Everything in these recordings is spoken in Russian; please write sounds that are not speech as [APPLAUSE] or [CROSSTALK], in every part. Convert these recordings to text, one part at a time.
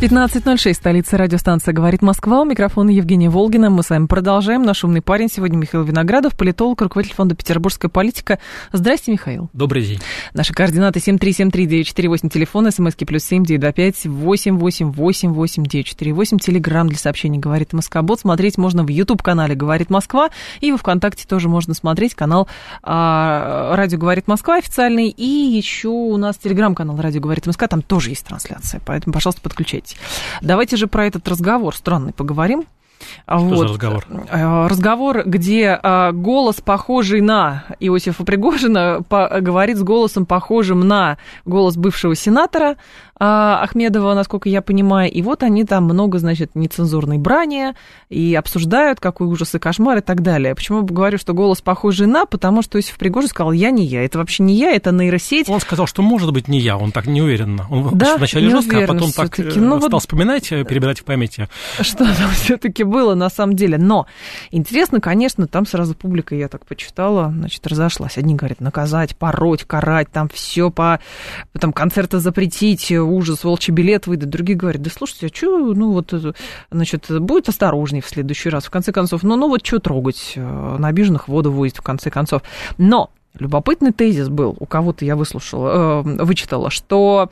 15.06, столица радиостанция «Говорит Москва». У микрофона Евгения Волгина. Мы с вами продолжаем. Наш умный парень сегодня Михаил Виноградов, политолог, руководитель фонда «Петербургская политика». Здрасте, Михаил. Добрый день. Наши координаты 7373948, телефон, смски плюс 7925 8888948, телеграмм для сообщений «Говорит Москва-бот». Смотреть можно в YouTube-канале «Говорит Москва» и во ВКонтакте тоже можно смотреть канал а, «Радио Говорит Москва» официальный. И еще у нас телеграм-канал «Радио Говорит Москва», там тоже есть трансляция, поэтому, пожалуйста, подключайтесь. Давайте же про этот разговор странный поговорим. Что вот. за разговор? Э, разговор, где э, голос, похожий на Иосифа Пригожина, говорит с голосом, похожим на голос бывшего сенатора, Ахмедова, насколько я понимаю. И вот они там много, значит, нецензурной брани и обсуждают, какой ужас и кошмар и так далее. Почему я говорю, что голос похожий на? Потому что Иосиф Пригожин сказал, я не я. Это вообще не я, это нейросеть. Он сказал, что может быть не я, он так не уверенно. Он да, вначале жестко, а потом так э, ну, стал вот... вспоминать, э, перебирать в памяти. Что там [LAUGHS] все-таки было на самом деле. Но интересно, конечно, там сразу публика, я так почитала, значит, разошлась. Одни говорят, наказать, пороть, карать, там все по... Там концерты запретить, ужас, волчий билет выйдет. Другие говорят, да слушайте, а что, ну вот, значит, будет осторожней в следующий раз. В конце концов, ну, ну вот что трогать, э, на обиженных воду вывозить, в конце концов. Но любопытный тезис был, у кого-то я выслушала, э, вычитала, что,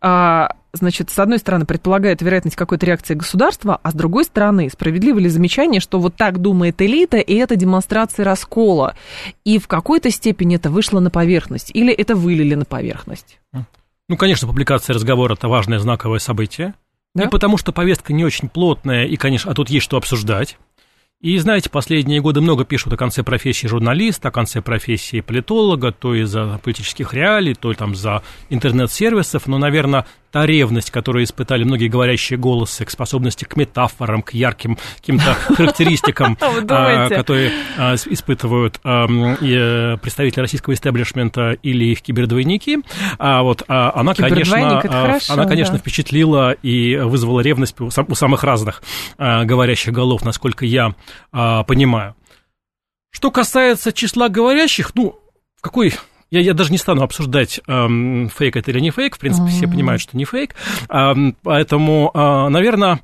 э, значит, с одной стороны, предполагает вероятность какой-то реакции государства, а с другой стороны, справедливо ли замечание, что вот так думает элита, и это демонстрация раскола, и в какой-то степени это вышло на поверхность, или это вылили на поверхность? Ну, конечно, публикация разговора – это важное знаковое событие. Да? И потому что повестка не очень плотная, и, конечно, а тут есть что обсуждать. И, знаете, последние годы много пишут о конце профессии журналиста, о конце профессии политолога, то из-за политических реалий, то там за интернет-сервисов, но, наверное, та ревность, которую испытали многие говорящие голосы к способности к метафорам, к ярким каким-то [LAUGHS] характеристикам, а, которые а, испытывают э, представители российского истеблишмента или их кибердвойники, а вот она, конечно, она, конечно, впечатлила и вызвала ревность у самых разных говорящих голов, насколько я понимаю. Что касается числа говорящих, ну, в какой я, я даже не стану обсуждать, эм, фейк это или не фейк. В принципе, mm-hmm. все понимают, что не фейк. Эм, поэтому, э, наверное,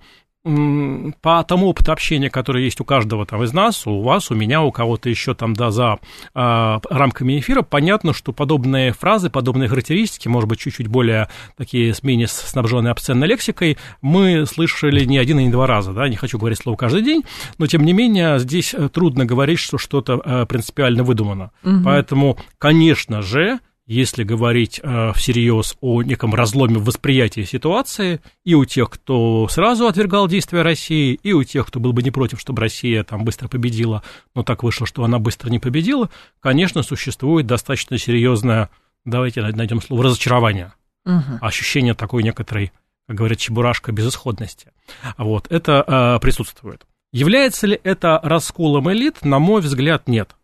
по тому опыту общения, который есть у каждого там из нас, у вас, у меня, у кого-то еще там, да, за а, рамками эфира, понятно, что подобные фразы, подобные характеристики, может быть, чуть-чуть более такие с менее снабженной обсценной лексикой, мы слышали не один и не два раза, да, не хочу говорить слово каждый день, но, тем не менее, здесь э, трудно говорить, что что-то э, принципиально выдумано. Угу. Поэтому, конечно же, если говорить э, всерьез о неком разломе восприятия ситуации, и у тех, кто сразу отвергал действия России, и у тех, кто был бы не против, чтобы Россия там быстро победила, но так вышло, что она быстро не победила, конечно, существует достаточно серьезное, давайте найдем слово, разочарование, угу. ощущение такой некоторой, как говорят, чебурашка безысходности. Вот, это э, присутствует. Является ли это расколом элит? На мой взгляд, нет.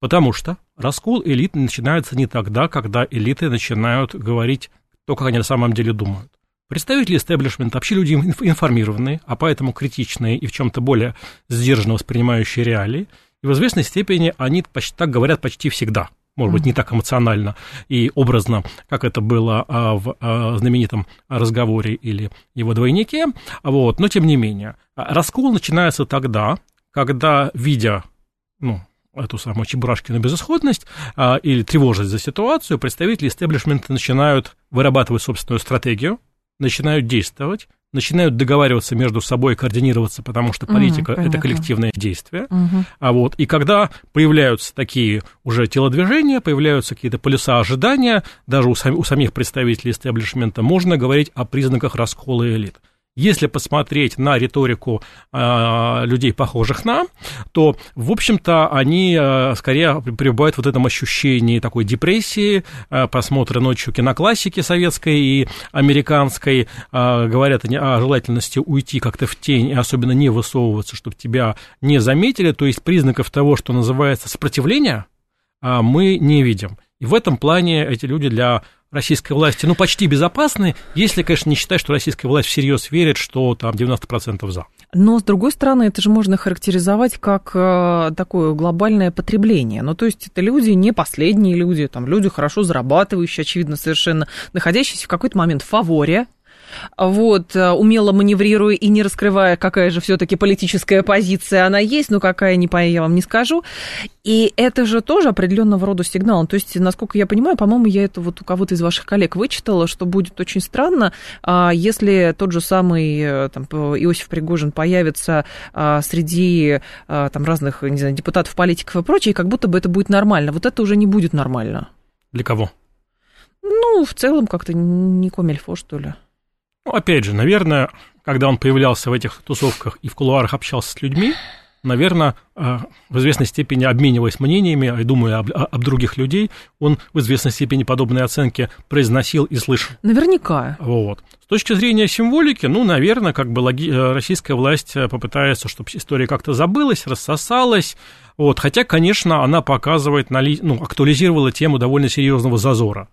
Потому что раскол элит начинается не тогда, когда элиты начинают говорить то, как они на самом деле думают. Представители истеблишмента вообще люди информированные, а поэтому критичные и в чем-то более сдержанно воспринимающие реалии. И в известной степени они почти так говорят почти всегда. Может быть, не так эмоционально и образно, как это было а, в а, знаменитом разговоре или его двойнике. Вот. Но тем не менее, раскол начинается тогда, когда, видя ну, эту самую Чебурашкину безысходность а, или тревожность за ситуацию, представители истеблишмента начинают вырабатывать собственную стратегию, начинают действовать, начинают договариваться между собой, координироваться, потому что политика угу, это коллективное действие. Угу. А вот, и когда появляются такие уже телодвижения, появляются какие-то полюса ожидания, даже у, сам, у самих представителей истеблишмента, можно говорить о признаках раскола элит. Если посмотреть на риторику э, людей, похожих на, то, в общем-то, они э, скорее пребывают в вот этом ощущении такой депрессии, э, просмотра ночью киноклассики советской и американской, э, говорят они о желательности уйти как-то в тень и особенно не высовываться, чтобы тебя не заметили, то есть признаков того, что называется сопротивление, э, мы не видим. И в этом плане эти люди для российской власти, ну, почти безопасны, если, конечно, не считать, что российская власть всерьез верит, что там 90% за. Но, с другой стороны, это же можно характеризовать как э, такое глобальное потребление. Ну, то есть это люди не последние люди, там люди хорошо зарабатывающие, очевидно, совершенно, находящиеся в какой-то момент в фаворе, вот, э, умело маневрируя и не раскрывая, какая же все-таки политическая позиция она есть, но какая, не я вам не скажу. И это же тоже определенного рода сигнал. То есть, насколько я понимаю, по-моему, я это вот у кого-то из ваших коллег вычитала, что будет очень странно, а, если тот же самый э, там, Иосиф Пригожин появится а, среди а, там, разных, не знаю, депутатов, политиков и прочее, как будто бы это будет нормально. Вот это уже не будет нормально. Для кого? Ну, в целом как-то не комильфо, что ли. Ну, опять же, наверное, когда он появлялся в этих тусовках и в кулуарах общался с людьми, наверное, э, в известной степени обмениваясь мнениями, и думая об, об других людей, он в известной степени подобные оценки произносил и слышал. Наверняка. Вот. С точки зрения символики, ну, наверное, как бы логи... Э, российская власть э, попытается, чтобы история как-то забылась, рассосалась. Вот. Хотя, конечно, она показывает, ну, актуализировала тему довольно серьезного зазора.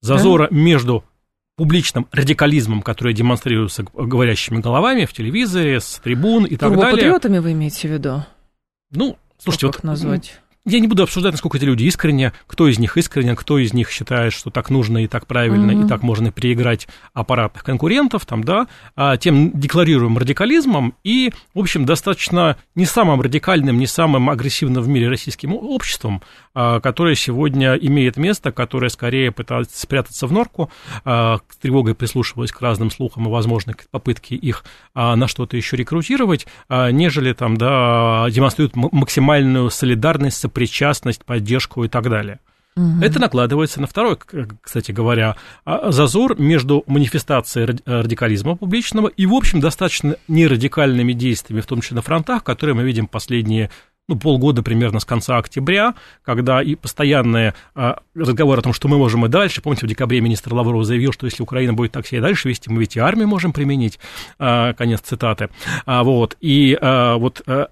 Зазора да? между публичным радикализмом, который демонстрируется говорящими головами в телевизоре, с трибун и так далее. патриотами вы имеете в виду? Ну, слушайте, как вот назвать? Я не буду обсуждать, насколько эти люди искренне, кто из них искренен, кто из них считает, что так нужно и так правильно, mm-hmm. и так можно переиграть аппаратных конкурентов, там, да, а тем декларируем радикализмом и, в общем, достаточно не самым радикальным, не самым агрессивным в мире российским обществом, а, которое сегодня имеет место, которое скорее пытается спрятаться в норку, а, с тревогой прислушиваясь к разным слухам и возможной попытке их а, на что-то еще рекрутировать, нежели там, да, демонстрируют максимальную солидарность, причастность, поддержку и так далее. Угу. Это накладывается на второй, кстати говоря, а, зазор между манифестацией радикализма публичного и, в общем, достаточно нерадикальными действиями, в том числе на фронтах, которые мы видим последние ну, полгода примерно с конца октября, когда и постоянные а, разговоры о том, что мы можем и дальше, помните, в декабре министр Лавров заявил, что если Украина будет так себя и дальше вести, мы ведь и армию можем применить, а, конец цитаты, а, вот, и а, вот а,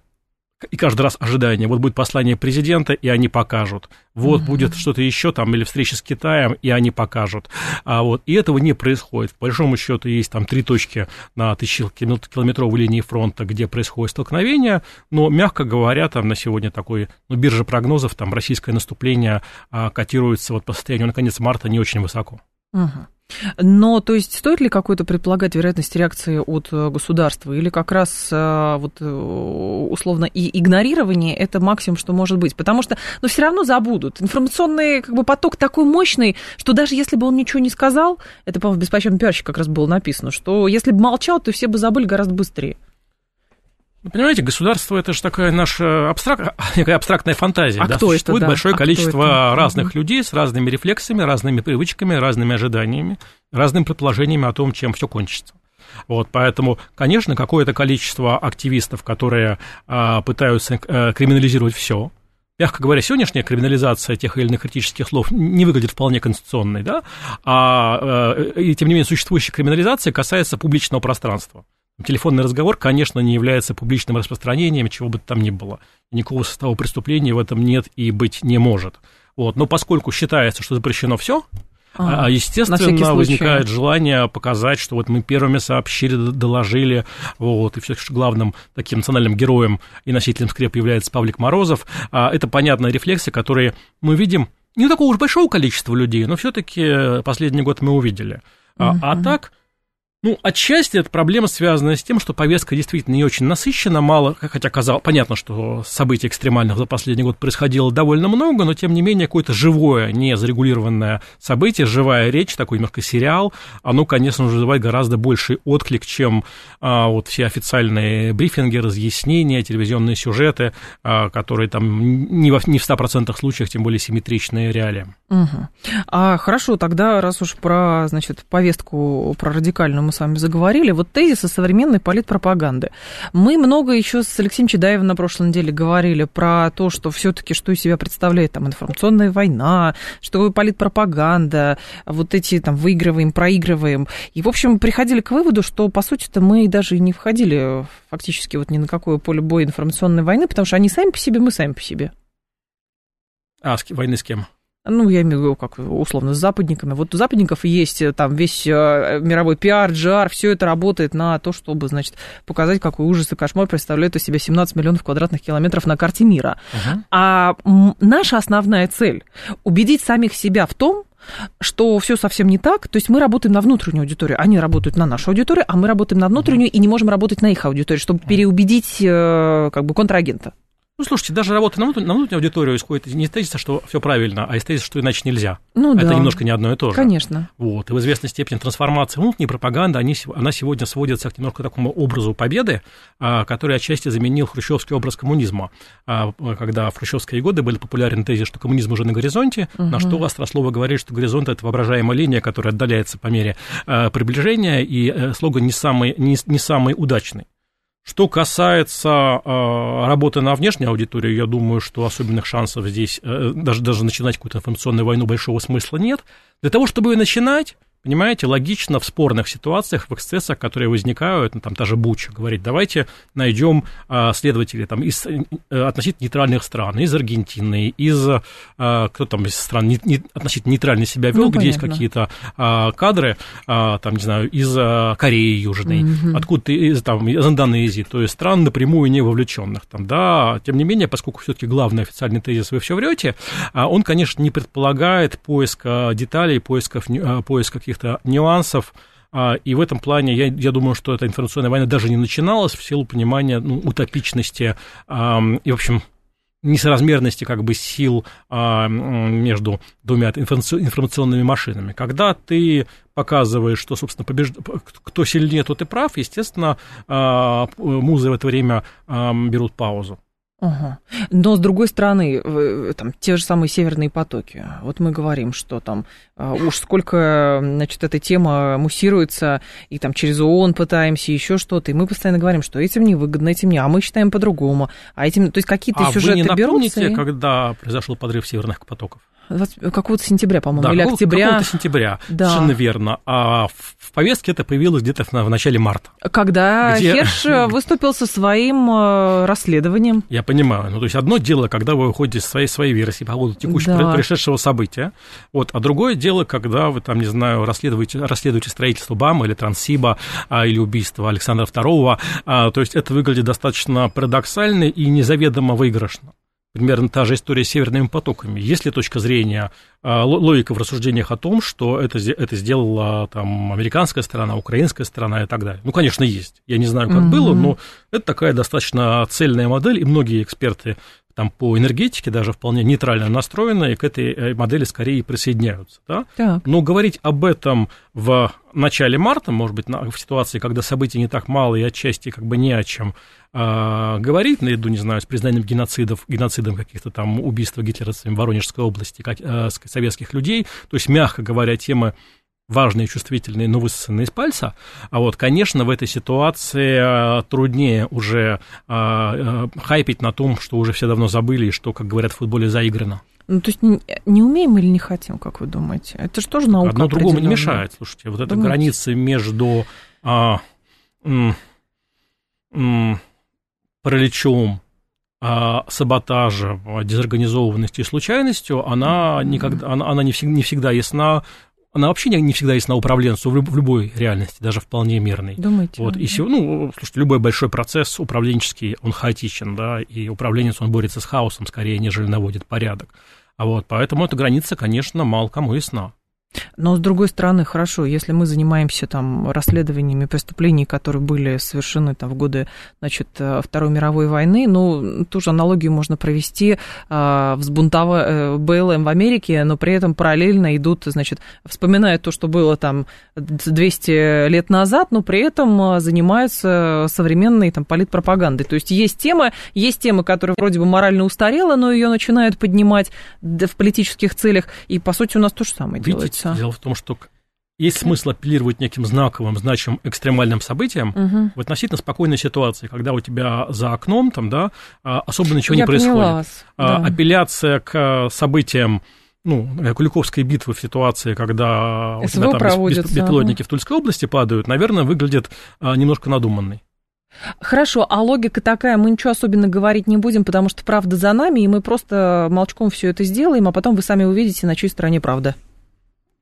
и каждый раз ожидание. Вот будет послание президента, и они покажут. Вот mm-hmm. будет что-то еще там, или встреча с Китаем, и они покажут. А вот, и этого не происходит. По большому счету есть там три точки на тысячекилометровой линии фронта, где происходит столкновение, но, мягко говоря, там на сегодня такой, ну, биржа прогнозов, там российское наступление а, котируется вот по состоянию на конец марта не очень высоко. Uh-huh. Но, то есть, стоит ли какой-то предполагать вероятность реакции от э, государства? Или как раз э, вот, э, условно и игнорирование – это максимум, что может быть? Потому что, ну, все равно забудут. Информационный как бы, поток такой мощный, что даже если бы он ничего не сказал, это, по-моему, в «Беспощадном пиарщике» как раз было написано, что если бы молчал, то все бы забыли гораздо быстрее. Понимаете, государство это же такая наша абстрак... [LAUGHS] некая абстрактная фантазия. А да? кто Существует это, да? большое а количество разных угу. людей с разными рефлексами, разными привычками, разными ожиданиями, разными предположениями о том, чем все кончится. Вот, поэтому, конечно, какое-то количество активистов, которые а, пытаются а, криминализировать все, мягко говоря, сегодняшняя криминализация тех или иных критических слов не выглядит вполне конституционной, да, а, э, и, тем не менее, существующая криминализация касается публичного пространства. Телефонный разговор, конечно, не является публичным распространением, чего бы там ни было. Никакого состава преступления в этом нет и быть не может. Вот. Но поскольку считается, что запрещено все, а, естественно, возникает желание показать, что вот мы первыми сообщили, доложили, вот, и все таки главным таким национальным героем и носителем скреп является Павлик Морозов. А, это понятная рефлексия, которые мы видим не такого уж большого количества людей, но все-таки последний год мы увидели. А, а так ну, отчасти эта проблема связана с тем, что повестка действительно не очень насыщена, мало, хотя казалось, понятно, что событий экстремальных за последний год происходило довольно много, но тем не менее какое-то живое, не зарегулированное событие, живая речь, такой немножко сериал, оно, конечно, вызывает гораздо больший отклик, чем а, вот все официальные брифинги, разъяснения, телевизионные сюжеты, а, которые там не, в, не в 100% случаях, тем более симметричные реалиям. Угу. А, хорошо, тогда раз уж про, значит, повестку, про радикальную с вами заговорили, вот тезисы современной политпропаганды. Мы много еще с Алексеем Чедаевым на прошлой неделе говорили про то, что все-таки, что из себя представляет там информационная война, что политпропаганда, вот эти там выигрываем, проигрываем. И, в общем, приходили к выводу, что, по сути-то, мы даже не входили фактически вот ни на какое поле боя информационной войны, потому что они сами по себе, мы сами по себе. А, с, войны с кем? Ну, я имею в виду, как условно, с западниками. Вот у западников есть э, там весь э, мировой пиар, джар, все это работает на то, чтобы, значит, показать, какой ужас и кошмар представляет из себя 17 миллионов квадратных километров на карте мира. Uh-huh. А наша основная цель – убедить самих себя в том, что все совсем не так. То есть мы работаем на внутреннюю аудиторию, они работают на нашу аудиторию, а мы работаем на внутреннюю и не можем работать на их аудиторию, чтобы переубедить э, как бы контрагента. Ну, слушайте, даже работа на внутреннюю, аудиторию исходит не из тезиса, что все правильно, а из тезиса, что иначе нельзя. Ну, Это да. немножко не одно и то же. Конечно. Вот. И в известной степени трансформация внутренней пропаганды, они, она сегодня сводится к немножко такому образу победы, а, который отчасти заменил хрущевский образ коммунизма. А, когда в хрущевские годы были популярен тезис, что коммунизм уже на горизонте, угу. на что Острослова говорит, что горизонт – это воображаемая линия, которая отдаляется по мере а, приближения, и э, слоган не самый, не, не самый удачный. Что касается э, работы на внешнюю аудиторию, я думаю, что особенных шансов здесь, э, даже, даже начинать какую-то информационную войну большого смысла нет. Для того, чтобы ее начинать, Понимаете, логично в спорных ситуациях, в эксцессах, которые возникают, ну, там та же Буча, говорить, давайте найдем а, следователей там, из э, относительно нейтральных стран, из Аргентины, из, а, кто там из стран не, не, относительно нейтрально себя вел, ну, где есть какие-то а, кадры, а, там, не знаю, из а, Кореи Южной, mm-hmm. откуда-то из, там, из Индонезии, то есть стран напрямую не вовлеченных. Там, да, тем не менее, поскольку все-таки главный официальный тезис вы все врете, а, он, конечно, не предполагает поиска деталей, поисков, поиска каких каких-то нюансов, а, и в этом плане я, я думаю, что эта информационная война даже не начиналась в силу понимания ну, утопичности и, в общем, несоразмерности как бы сил а, между двумя информационными машинами. Когда ты показываешь, что, собственно, побеж... кто сильнее, тот и прав, естественно, а, музы в это время берут паузу. Ага. Но с другой стороны, там те же самые северные потоки. Вот мы говорим, что там а, уж сколько, значит, эта тема муссируется, и там через ООН пытаемся еще что-то, и мы постоянно говорим, что этим невыгодно, этим не, а мы считаем по-другому. А этим, то есть какие-то а сюжеты вы не берутся. И... когда произошел подрыв северных потоков? Какого-то сентября, по-моему, да, или какого- октября. Какого-то сентября, Да. совершенно верно. А в, повестке это появилось где-то в, начале марта. Когда Где- Херш э, выступил со своим э, расследованием. Я понимаю. Ну, то есть одно дело, когда вы выходите из своей, своей версии по поводу текущего Да. происшедшего события, вот, а другое дело, когда вы там, не знаю, расследуете, расследуете строительство БАМа или Транссиба а, или убийство Александра II, а, то есть это выглядит достаточно парадоксально и незаведомо выигрышно. Примерно та же история с северными потоками. Есть ли точка зрения, а, ло- логика в рассуждениях о том, что это, это сделала там, американская сторона, украинская сторона и так далее? Ну, конечно, есть. Я не знаю, как Мгм. было, но это такая достаточно цельная модель, и многие эксперты там, по энергетике даже вполне нейтрально настроены, и к этой э, модели скорее присоединяются. Да? Так. Но говорить об этом в начале марта, может быть, в ситуации, когда событий не так мало и отчасти как бы не о чем а, говорить, наряду, не знаю, с признанием геноцидов, геноцидом каких-то там убийств гитлеровцами в Воронежской области как, э, советских людей, то есть, мягко говоря, темы важные, чувствительные, но высосанные из пальца. А вот, конечно, в этой ситуации э, труднее уже э, э, хайпить на том, что уже все давно забыли и что, как говорят в футболе, заиграно. Ну, то есть не, не умеем или не хотим, как вы думаете? Это же тоже наука Одно другому не мешает. Слушайте, вот эта Думаете? граница между а, м, м, параличом, а, саботажем, а, дезорганизованностью и случайностью, она, никогда, она, она не, всегда, не всегда ясна. Она вообще не, не всегда ясна управленцу в, люб- в любой реальности, даже вполне мирной. Думаете? Вот, и сего- ну, слушайте, любой большой процесс управленческий, он хаотичен, да, и управленец, он борется с хаосом скорее, нежели наводит порядок. А вот, поэтому эта граница, конечно, мало кому ясна. Но, с другой стороны, хорошо, если мы занимаемся там расследованиями преступлений, которые были совершены там в годы, значит, э, Второй мировой войны, ну, ту же аналогию можно провести а, взбунтова э, БЛМ в Америке, но при этом параллельно идут, значит, вспоминают то, что было там 200 лет назад, но при этом а, занимаются современной там политпропагандой. То есть есть тема, есть тема, которая вроде бы морально устарела, но ее начинают поднимать в политических целях, и, по сути, у нас то же самое Видите, делается. Дело в том, что есть смысл апеллировать неким знаковым, значимым, экстремальным событиям угу. в относительно спокойной ситуации, когда у тебя за окном там, да, а, особо ничего Я не происходит. Вас, а, да. Апелляция к событиям ну, Куликовской битвы в ситуации, когда у тебя там беспилотники в Тульской области падают, наверное, выглядит а, немножко надуманной. Хорошо, а логика такая, мы ничего особенно говорить не будем, потому что правда за нами, и мы просто молчком все это сделаем, а потом вы сами увидите, на чьей стороне правда.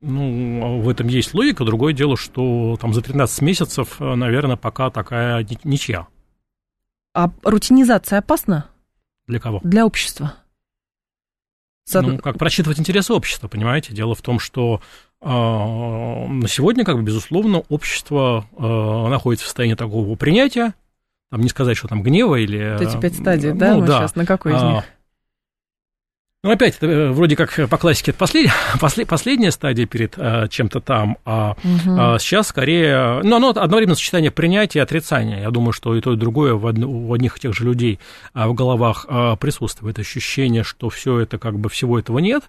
Ну, в этом есть логика. Другое дело, что там за 13 месяцев, э, наверное, пока такая ничья. А рутинизация опасна? Для кого? Для общества. Ну, как просчитывать интересы общества, понимаете? Дело в том, что э, на сегодня, как бы, безусловно, общество э, находится в состоянии такого принятия, там не сказать, что там гнева или... Вот эти пять стадий, ну, да, мы да. сейчас на какой из а, них? Ну, опять, это э, вроде как по классике это послед... [LAUGHS] послед... последняя стадия перед а, чем-то там, а, угу. а сейчас скорее... Ну, оно одновременно сочетание принятия и отрицания. Я думаю, что и то, и другое в, од... в одних и тех же людей а, в головах а, присутствует. Ощущение, что все это, как бы, всего этого нет,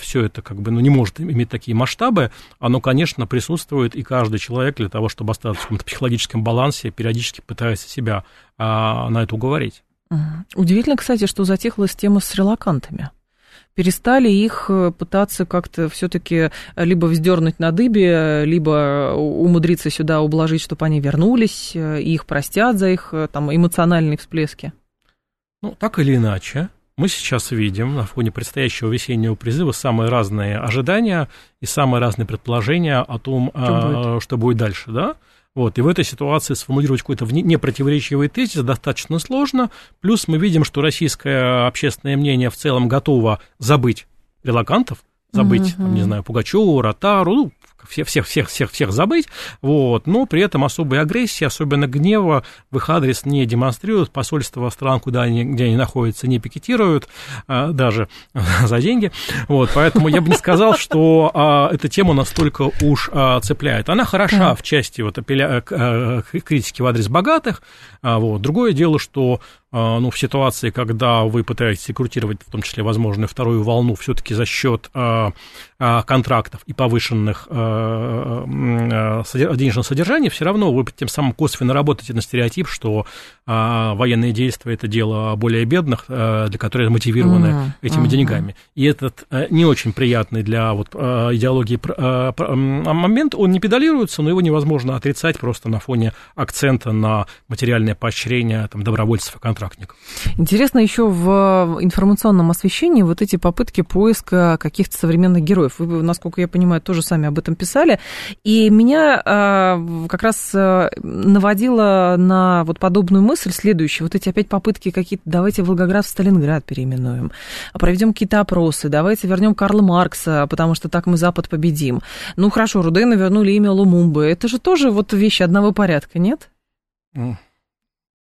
все это, как бы, ну, не может иметь такие масштабы. Оно, конечно, присутствует, и каждый человек для того, чтобы остаться в каком-то психологическом балансе, периодически пытается себя а, на это уговорить. Удивительно, кстати, что затихлась тема с релакантами. Перестали их э, пытаться как-то все-таки либо вздернуть на дыбе, либо умудриться сюда ублажить, чтобы они вернулись, э, и их простят за их э, там, эмоциональные всплески. Ну, так или иначе, мы сейчас видим на фоне предстоящего весеннего призыва самые разные ожидания и самые разные предположения о том, что, а, будет? что будет дальше, да? Вот, и в этой ситуации сформулировать какой-то непротиворечивый тезис достаточно сложно. Плюс мы видим, что российское общественное мнение в целом готово забыть релакантов, забыть, угу. там, не знаю, Пугачеву, Ротару, ну, всех, всех, всех, всех, всех забыть, вот, но при этом особой агрессии, особенно гнева в их адрес не демонстрируют, посольства стран, куда они, где они находятся, не пикетируют, а, даже [LAUGHS] за деньги, вот, поэтому я бы не сказал, что а, эта тема настолько уж а, цепляет. Она хороша в части вот, апелля... а, критики в адрес богатых, вот, другое дело, что ну, в ситуации, когда вы пытаетесь рекрутировать, в том числе, возможно, вторую волну, все-таки за счет контрактов и повышенных денежного содержания, все равно вы тем самым косвенно работаете на стереотип, что военные действия это дело более бедных, для которых мотивированы mm-hmm. этими mm-hmm. деньгами. И этот не очень приятный для вот, идеологии момент, он не педалируется, но его невозможно отрицать просто на фоне акцента на материальное поощрение там, добровольцев и контрактников. Интересно еще в информационном освещении вот эти попытки поиска каких-то современных героев. Вы, насколько я понимаю, тоже сами об этом писали. И меня э, как раз э, наводило на вот подобную мысль следующую. Вот эти опять попытки какие-то, давайте Волгоград в Сталинград переименуем, проведем какие-то опросы, давайте вернем Карла Маркса, потому что так мы Запад победим. Ну хорошо, Рудена вернули имя Лумумбы. Это же тоже вот вещи одного порядка, нет?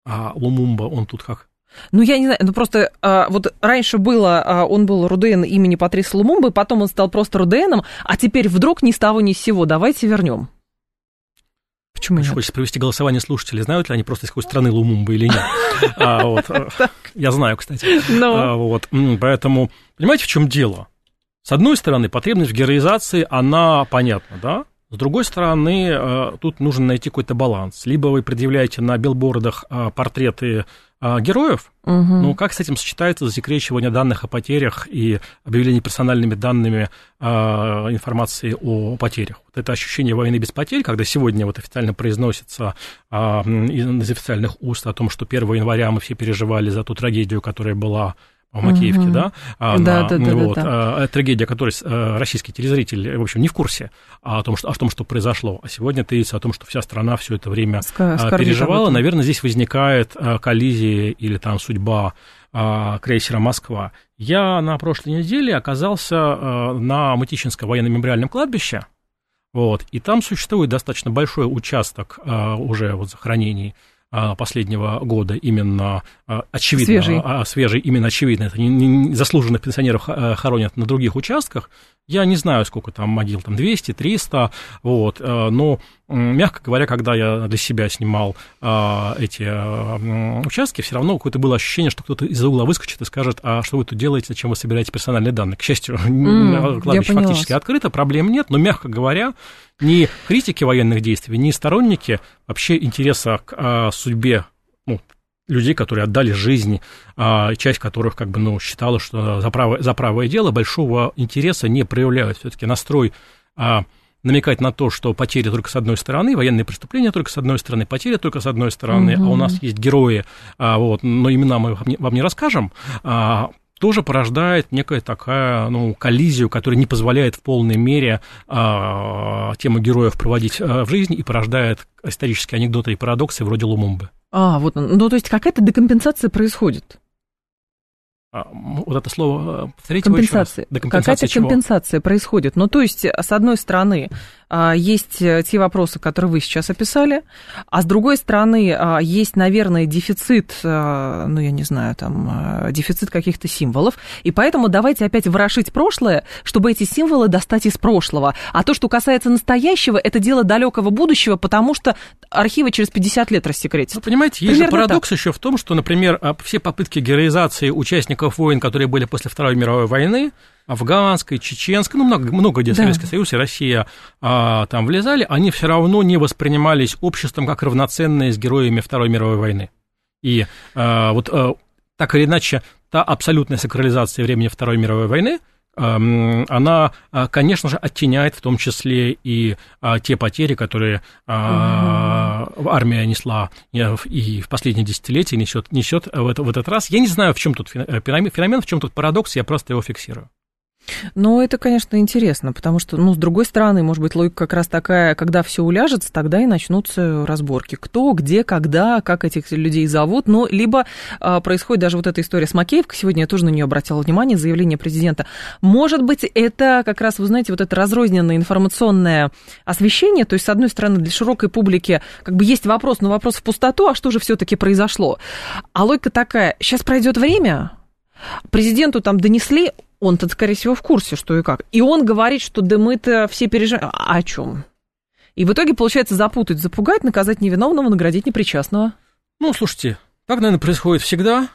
А Лумумба, он тут как? Ну, я не знаю, ну просто а, вот раньше было, а, он был Руден имени Патриса Лумумбы, потом он стал просто Руденом, а теперь вдруг ни с того ни с сего, давайте вернем. Почему нет? Хочется провести голосование слушателей, знают ли они просто из какой страны Лумумбы или нет. [LAUGHS] А, я знаю, кстати. Ну. А, вот, поэтому, понимаете, в чем дело? С одной стороны, потребность в героизации, она понятна, да? С другой стороны, э, тут нужно найти какой-то баланс. Либо вы предъявляете на билбордах э, портреты э, героев, угу. ну как с этим сочетается засекречивание данных о потерях и объявление персональными данными информации о потерях? Вот это ощущение войны без потерь, когда сегодня вот официально произносится из официальных уст о том, что 1 января мы все переживали за ту трагедию, которая была в Макеевке, угу. да, а, да, на, да, да, вот, да, да. А, трагедия, которой а, российский телезритель, в общем, не в курсе о том, что, о том, что произошло, а сегодня тырится о том, что вся страна все это время Скор, переживала, наверное, здесь возникает коллизия или там судьба крейсера «Москва». Я на прошлой неделе оказался на Мытищинском военно-мемориальном кладбище, вот, и там существует достаточно большой участок уже вот захоронений последнего года именно очевидно, свежий, свежий именно очевидно, это не, не заслуженных пенсионеров хоронят на других участках, я не знаю, сколько там могил, там 200, 300, вот, э, но, мягко говоря, когда я для себя снимал а, эти а, участки, все равно какое-то было ощущение, что кто-то из-за угла выскочит и скажет, а что вы тут делаете, зачем вы собираете персональные данные? К счастью, [LAUGHS] mm, кладбище фактически открыто, проблем нет, но, мягко говоря, ни критики военных действий, ни сторонники вообще интереса к судьбе ну, людей, которые отдали жизнь, а, часть которых как бы, ну, считала, что за правое, за правое дело большого интереса не проявляют. Все-таки настрой а, намекать на то, что потери только с одной стороны, военные преступления только с одной стороны, потери только с одной стороны, mm-hmm. а у нас есть герои, а, вот, но имена мы вам не, вам не расскажем, тоже порождает некая такая, ну, коллизию, которая не позволяет в полной мере а, тему героев проводить а, в жизни и порождает исторические анекдоты и парадоксы вроде Лумумбы. А, вот, ну, то есть какая-то декомпенсация происходит. А, вот это слово, э, повторите компенсация. Какая-то компенсация происходит. Ну, то есть, с одной стороны, есть э, те вопросы, которые вы сейчас описали, а с другой стороны, а, есть, наверное, дефицит, а, ну, я не знаю, там, дефицит каких-то символов, и поэтому давайте опять ворошить прошлое, чтобы эти символы достать из прошлого. А то, что касается настоящего, это дело далекого будущего, потому что архивы через 50 лет рассекретят. Ну, понимаете, есть Примерно же парадокс так. еще в том, что, например, все попытки героизации участников войн, которые были после Второй мировой войны, афганской, чеченской, ну, много, много где да. Советский Союз и Россия а, там влезали, они все равно не воспринимались обществом как равноценные с героями Второй мировой войны. И а, вот а, так или иначе, та абсолютная сакрализация времени Второй мировой войны, она, а, конечно же, оттеняет в том числе и а, те потери, которые угу. армия несла и в последние десятилетия несет, несет в, это, в этот раз. Я не знаю, в чем тут феномен, феномен, в чем тут парадокс, я просто его фиксирую. Ну, это, конечно, интересно, потому что, ну, с другой стороны, может быть, логика как раз такая, когда все уляжется, тогда и начнутся разборки. Кто, где, когда, как этих людей зовут. Ну, либо а, происходит даже вот эта история с Макеевкой, сегодня я тоже на нее обратила внимание, заявление президента. Может быть, это как раз, вы знаете, вот это разрозненное информационное освещение, то есть, с одной стороны, для широкой публики как бы есть вопрос, но вопрос в пустоту, а что же все-таки произошло? А логика такая, сейчас пройдет время, Президенту там донесли, он-то, скорее всего, в курсе, что и как. И он говорит, что да мы-то все переживаем. О чем? И в итоге, получается, запутать, запугать, наказать невиновного, наградить непричастного. Ну, слушайте, так, наверное, происходит всегда.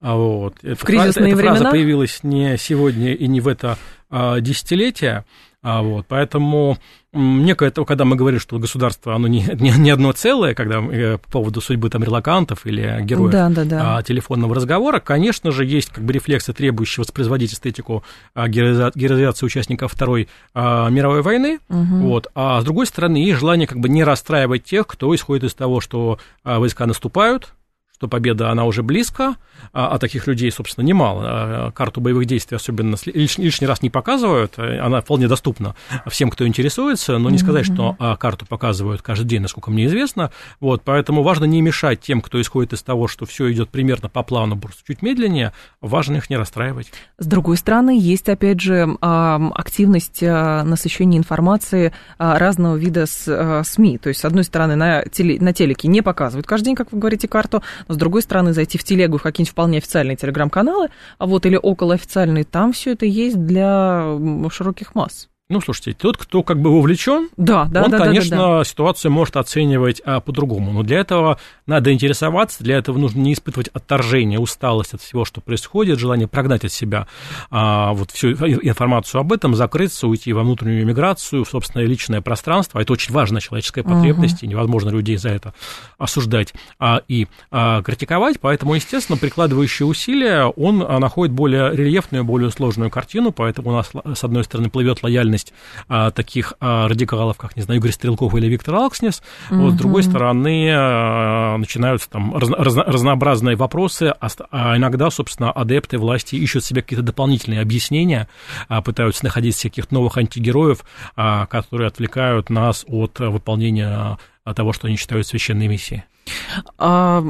А вот, в кризисные эта времена? фраза появилась не сегодня и не в это а, десятилетие. А вот, поэтому некое, когда мы говорим, что государство, оно не, не, не одно целое, когда э, по поводу судьбы там релакантов или героев да, да, да. А, телефонного разговора, конечно же, есть как бы рефлексы, требующие воспроизводить эстетику а, героизации участников Второй а, мировой войны, угу. вот, а с другой стороны, есть желание как бы не расстраивать тех, кто исходит из того, что войска наступают, что победа, она уже близко, а, а таких людей, собственно, немало. А, карту боевых действий особенно лишний раз не показывают, а, она вполне доступна всем, кто интересуется, но не сказать, что карту показывают каждый день, насколько мне известно. Вот, поэтому важно не мешать тем, кто исходит из того, что все идет примерно по плану, просто чуть медленнее, важно их не расстраивать. С другой стороны, есть, опять же, активность насыщения информации разного вида СМИ. То есть, с одной стороны, на, теле, на телеке не показывают каждый день, как вы говорите, карту, с другой стороны, зайти в телегу в какие-нибудь вполне официальные телеграм-каналы, а вот или около официальные, там все это есть для широких масс. Ну, слушайте, тот, кто как бы вовлечен, да, да, он, да, конечно, да, да, да. ситуацию может оценивать а, по-другому. Но для этого надо интересоваться, для этого нужно не испытывать отторжение, усталость от всего, что происходит, желание прогнать от себя а, вот всю информацию об этом, закрыться, уйти во внутреннюю миграцию, в собственное личное пространство. А это очень важная человеческая потребность, угу. и невозможно людей за это осуждать а, и а, критиковать. Поэтому, естественно, прикладывающие усилия, он а, находит более рельефную, более сложную картину, поэтому у нас, с одной стороны, плывет лояльность деятельность а, таких а, радикалов, как, не знаю, Игорь Стрелков или Виктор Алкснес. Угу. Вот, с другой стороны, а, начинаются там раз, раз, разнообразные вопросы, а, а иногда, собственно, адепты власти ищут себе какие-то дополнительные объяснения, а, пытаются находить всяких новых антигероев, а, которые отвлекают нас от выполнения того, что они считают священной миссией. А,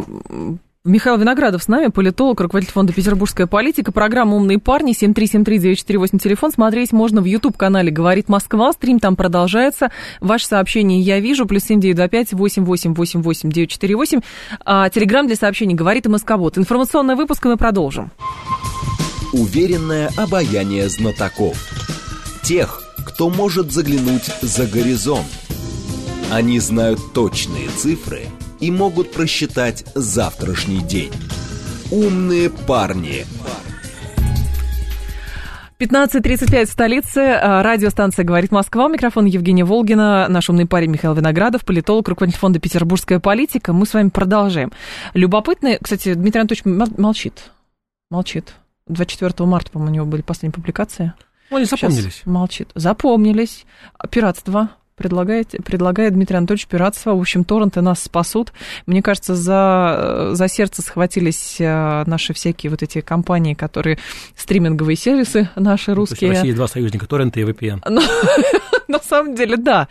Михаил Виноградов с нами, политолог, руководитель фонда «Петербургская политика». Программа «Умные парни», 7373948, телефон. Смотреть можно в YouTube-канале «Говорит Москва». Стрим там продолжается. Ваше сообщение я вижу. Плюс 7925 8888 948. А, телеграмм для сообщений «Говорит и Москобот». Информационный выпуск, и мы продолжим. Уверенное обаяние знатоков. Тех, кто может заглянуть за горизонт. Они знают точные цифры – и могут просчитать завтрашний день. Умные парни. 15.35 в столице. А, радиостанция «Говорит Москва». Микрофон Евгения Волгина. Наш умный парень Михаил Виноградов, политолог, руководитель фонда «Петербургская политика». Мы с вами продолжаем. Любопытно, кстати, Дмитрий Анатольевич молчит. Молчит. 24 марта, по-моему, у него были последние публикации. Они запомнились. Сейчас молчит. Запомнились. Пиратство предлагает, предлагает Дмитрий Анатольевич пиратство. В общем, торренты нас спасут. Мне кажется, за, за сердце схватились э, наши всякие вот эти компании, которые стриминговые сервисы наши русские. То есть в России два союзника, торренты и VPN. [LAUGHS] Ну, на самом деле, да.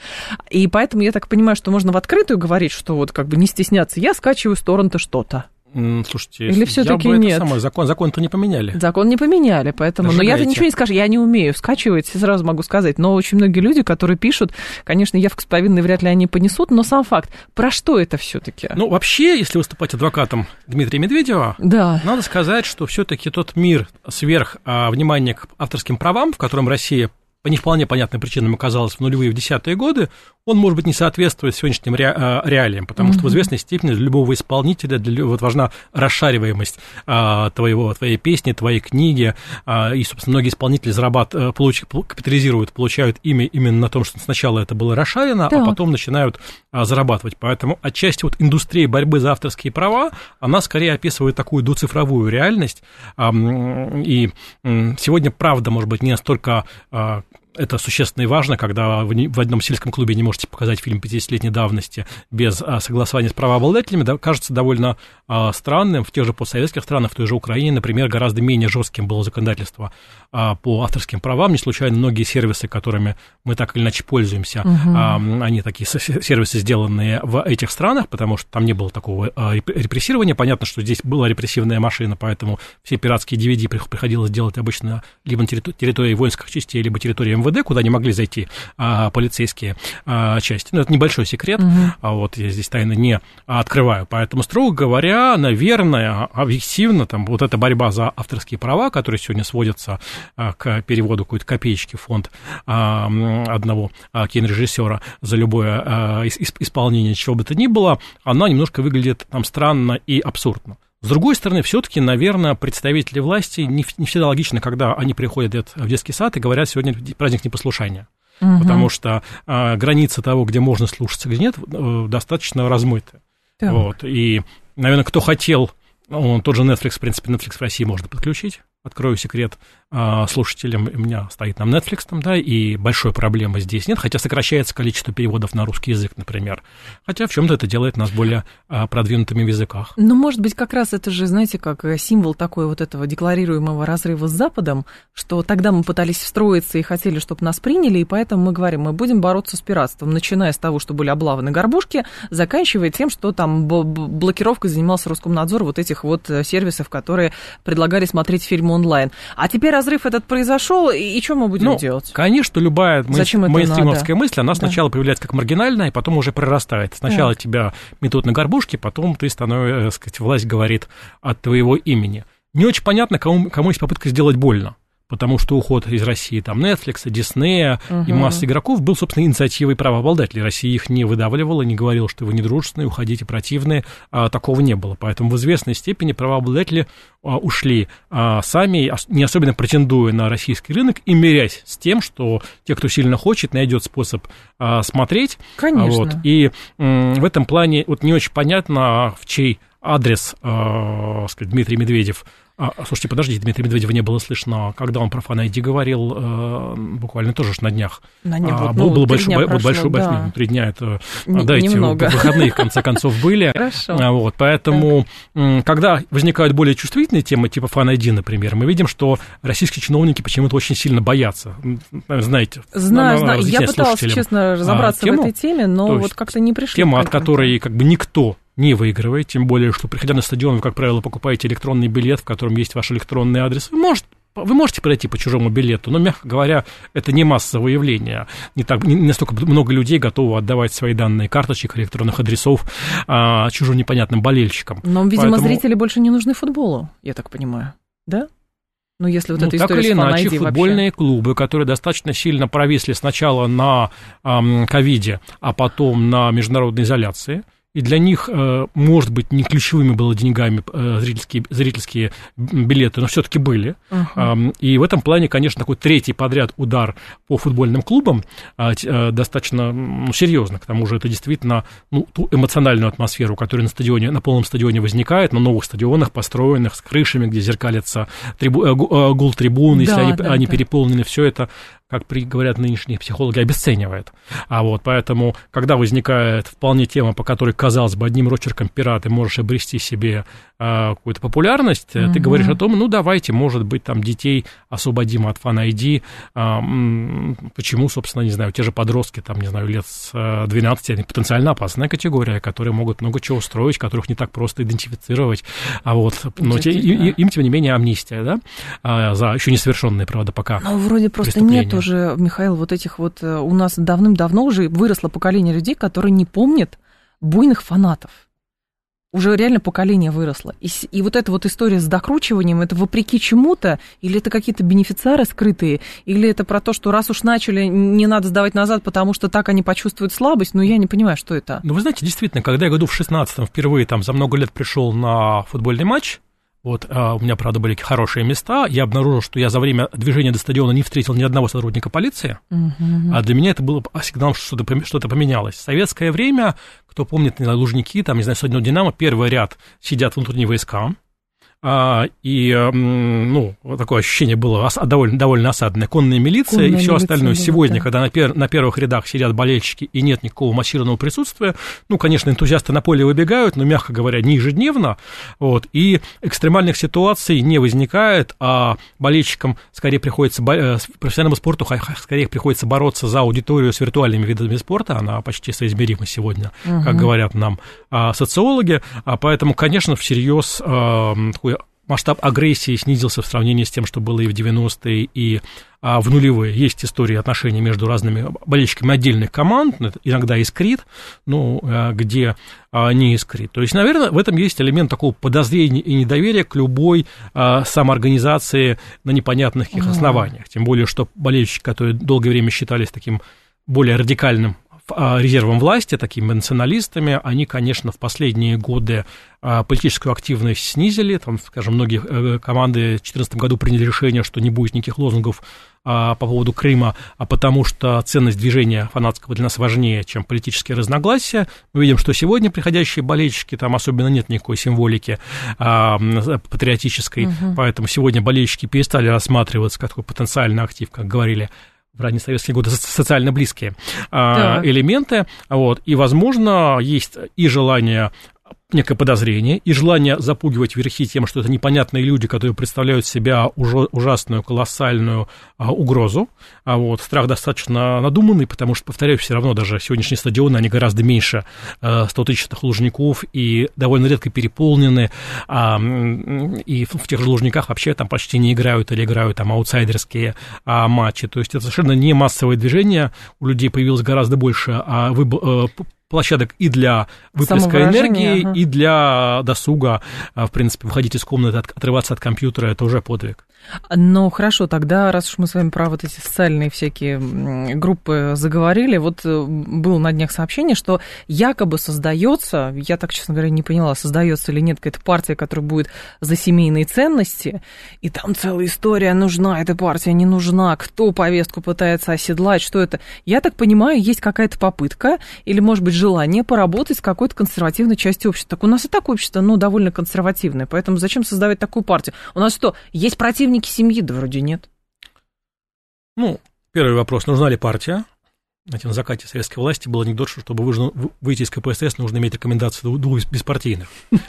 И поэтому я так понимаю, что можно в открытую говорить, что вот как бы не стесняться. Я скачиваю с торрента что-то. Слушайте, или все-таки нет? Самое, закон, закон-то не поменяли. Закон не поменяли, поэтому. Но я-то ничего не скажу, я не умею скачивать, сразу могу сказать. Но очень многие люди, которые пишут, конечно, явку с повинной вряд ли они понесут, но сам факт. Про что это все-таки? Ну, вообще, если выступать адвокатом Дмитрия Медведева, да. надо сказать, что все-таки тот мир сверх а, внимания к авторским правам, в котором Россия по не вполне понятным причинам оказалась в нулевые в десятые годы, он, может быть, не соответствует сегодняшним ре, а, реалиям, потому mm-hmm. что в известной степени для любого исполнителя для, вот важна расшариваемость а, твоего, твоей песни, твоей книги, а, и, собственно, многие исполнители зарабат, э, получ, капитализируют, получают имя именно на том, что сначала это было расшарено, да. а потом начинают а, зарабатывать. Поэтому отчасти вот индустрия борьбы за авторские права, она скорее описывает такую двуцифровую реальность, а, и сегодня, правда, может быть, не настолько а, это существенно и важно, когда вы в одном сельском клубе не можете показать фильм 50-летней давности без а, согласования с правообладателями, да, кажется довольно а, странным. В тех же постсоветских странах, в той же Украине, например, гораздо менее жестким было законодательство а, по авторским правам. Не случайно многие сервисы, которыми мы так или иначе пользуемся, угу. они такие сервисы, сделанные в этих странах, потому что там не было такого репрессирования. Понятно, что здесь была репрессивная машина, поэтому все пиратские DVD приходилось делать обычно либо на территории воинских частей, либо территории МВД, куда не могли зайти а, полицейские а, части. Ну, это небольшой секрет, угу. а вот я здесь тайны не открываю. Поэтому, строго говоря, наверное, объективно, там, вот эта борьба за авторские права, которые сегодня сводятся а, к переводу какой-то копеечки в фонд а, одного а, кинорежиссера за любое а, исполнение чего бы то ни было, она немножко выглядит там странно и абсурдно. С другой стороны, все-таки, наверное, представители власти не, не всегда логично, когда они приходят в детский сад и говорят, сегодня праздник непослушания. Угу. Потому что а, граница того, где можно слушаться, где нет, э, достаточно размыта. Вот. И, наверное, кто хотел, он, тот же Netflix, в принципе, Netflix в России можно подключить. Открою секрет, а, слушателям, у меня стоит там Netflix, там, да, и большой проблемы здесь нет, хотя сокращается количество переводов на русский язык, например. Хотя в чем-то это делает нас более а, продвинутыми в языках. Ну, может быть, как раз это же, знаете, как э, символ такой вот этого декларируемого разрыва с Западом, что тогда мы пытались встроиться и хотели, чтобы нас приняли, и поэтому мы говорим, мы будем бороться с пиратством, начиная с того, что были облаваны горбушки, заканчивая тем, что там блокировкой занимался Роскомнадзор вот этих вот э, сервисов, которые предлагали смотреть фильмы онлайн. А теперь разрыв этот произошел, и, и что мы будем ну, делать? Конечно, любая Зачем мейнстримовская мысль, она да. сначала появляется как маргинальная, и потом уже прорастает. Сначала да. тебя метут на горбушке, потом ты становишься, э, сказать, власть говорит от твоего имени. Не очень понятно, кому, кому есть попытка сделать больно потому что уход из России там Netflix, Disney угу. и масса игроков был, собственно, инициативой правообладателей. Россия их не выдавливала, не говорила, что вы недружественные, уходите противные, а, такого не было. Поэтому в известной степени правообладатели а, ушли а, сами, не особенно претендуя на российский рынок, и мирясь с тем, что те, кто сильно хочет, найдет способ а, смотреть. Конечно. Вот, и м, в этом плане вот не очень понятно, в чей адрес, э, сказать, Дмитрий Медведев а, слушайте, подождите, Дмитрия Медведева не было слышно, когда он про Фан говорил, э, буквально тоже на днях. На днях, а, был, ну, был большой, прошло, большой, большой, да. три дня, это, не, да, эти выходные, в конце концов, были. [LAUGHS] Хорошо. А, вот, поэтому, так. когда возникают более чувствительные темы, типа Фан например, мы видим, что российские чиновники почему-то очень сильно боятся. Знаете, знаю, знаю. Я пыталась, честно, разобраться а, в этой теме, но вот как-то не пришли. Тема, от которой как бы никто не выигрывает, тем более, что, приходя на стадион, вы, как правило, покупаете электронный билет, в котором есть ваш электронный адрес. Вы можете вы можете пройти по чужому билету, но, мягко говоря, это не массовое явление. Не, так, не настолько много людей готовы отдавать свои данные карточек, электронных адресов а, чужим непонятным болельщикам. Но, видимо, Поэтому... зрители больше не нужны футболу, я так понимаю. Да? Ну, если вот ну, эта так или иначе, футбольные вообще... клубы, которые достаточно сильно провисли сначала на ковиде, а потом на международной изоляции – и для них, э, может быть, не ключевыми было деньгами э, зрительские, зрительские билеты, но все-таки были. Uh-huh. И в этом плане, конечно, такой третий подряд удар по футбольным клубам а, э, достаточно ну, серьезно. К тому же это действительно ну, ту эмоциональную атмосферу, которая на стадионе, на полном стадионе возникает, на новых стадионах, построенных с крышами, где зеркалятся трибу, гул трибун, да, если они, да, они да. переполнены, все это как при, говорят нынешние психологи, обесценивает. А вот поэтому, когда возникает вполне тема, по которой, казалось бы, одним рочерком пера ты можешь обрести себе а, какую-то популярность, угу. ты говоришь о том, ну, давайте, может быть, там детей освободим от фан-айди. А, почему, собственно, не знаю, те же подростки, там, не знаю, лет с 12, они потенциально опасная категория, которые могут много чего устроить, которых не так просто идентифицировать. А вот, но те, им, им, тем не менее, амнистия, да, а, за еще несовершенные, правда, пока Ну, вроде просто нету уже, Михаил, вот этих вот... Э, у нас давным-давно уже выросло поколение людей, которые не помнят буйных фанатов. Уже реально поколение выросло. И, и вот эта вот история с докручиванием, это вопреки чему-то, или это какие-то бенефициары скрытые, или это про то, что раз уж начали, не надо сдавать назад, потому что так они почувствуют слабость, но я не понимаю, что это. Ну, вы знаете, действительно, когда я году в 16-м впервые там за много лет пришел на футбольный матч, вот, а у меня, правда, были хорошие места. Я обнаружил, что я за время движения до стадиона не встретил ни одного сотрудника полиции. Uh-huh. А для меня это было сигналом, что что-то, что-то поменялось. В советское время, кто помнит, Лужники, там, не знаю, Содно Динамо, первый ряд сидят внутренние войска. А, и, ну, такое ощущение было довольно, довольно осадное. Конная милиция Конная и все остальное. Была, Сегодня, да. когда на, пер, на первых рядах сидят болельщики и нет никакого массированного присутствия, ну, конечно, энтузиасты на поле выбегают, но, мягко говоря, не ежедневно, вот, и экстремальных ситуаций не возникает, а болельщикам скорее приходится, э, профессиональному спорту скорее приходится бороться за аудиторию с виртуальными видами спорта, она почти соизмерима сегодня, угу. как говорят нам а, социологи, а поэтому, конечно, всерьез такой масштаб агрессии снизился в сравнении с тем, что было и в 90-е, и а, в нулевые. Есть истории отношений между разными болельщиками отдельных команд, иногда искрит, ну, а, где а, не искрит. То есть, наверное, в этом есть элемент такого подозрения и недоверия к любой а, самоорганизации на непонятных каких основаниях. Тем более, что болельщики, которые долгое время считались таким более радикальным резервом власти, такими националистами, они, конечно, в последние годы а, политическую активность снизили. Там, скажем, многие э, команды в 2014 году приняли решение, что не будет никаких лозунгов а, по поводу Крыма, а потому что ценность движения фанатского для нас важнее, чем политические разногласия. Мы видим, что сегодня приходящие болельщики, там особенно нет никакой символики патриотической, угу. поэтому сегодня болельщики перестали рассматриваться как такой потенциальный актив, как говорили в ранние советские годы социально близкие да. элементы. Вот, и, возможно, есть и желание некое подозрение и желание запугивать верхи тем, что это непонятные люди, которые представляют себя уже ужасную, колоссальную а, угрозу. А вот страх достаточно надуманный, потому что, повторяю, все равно даже сегодняшние стадионы, они гораздо меньше а, 100-тысячных лужников и довольно редко переполнены. А, и в, в тех же лужниках вообще там почти не играют или играют там аутсайдерские а, матчи. То есть это совершенно не массовое движение. У людей появилось гораздо больше а, выбор, площадок и для выплеска энергии, ага. и для досуга. А, в принципе, выходить из комнаты, отрываться от компьютера, это уже подвиг. Ну, хорошо, тогда, раз уж мы с вами про вот эти социальные всякие группы заговорили, вот э, было на днях сообщение, что якобы создается, я так, честно говоря, не поняла, создается или нет какая-то партия, которая будет за семейные ценности, и там целая история, нужна эта партия, не нужна, кто повестку пытается оседлать, что это. Я так понимаю, есть какая-то попытка, или, может быть, желание поработать с какой-то консервативной частью общества. Так у нас и так общество, ну, довольно консервативное, поэтому зачем создавать такую партию? У нас что, есть противники семьи? Да вроде нет. Ну, первый вопрос, нужна ли партия? Знаете, на закате советской власти был анекдот, что чтобы выйти из КПСС, нужно иметь рекомендации двух беспартийных.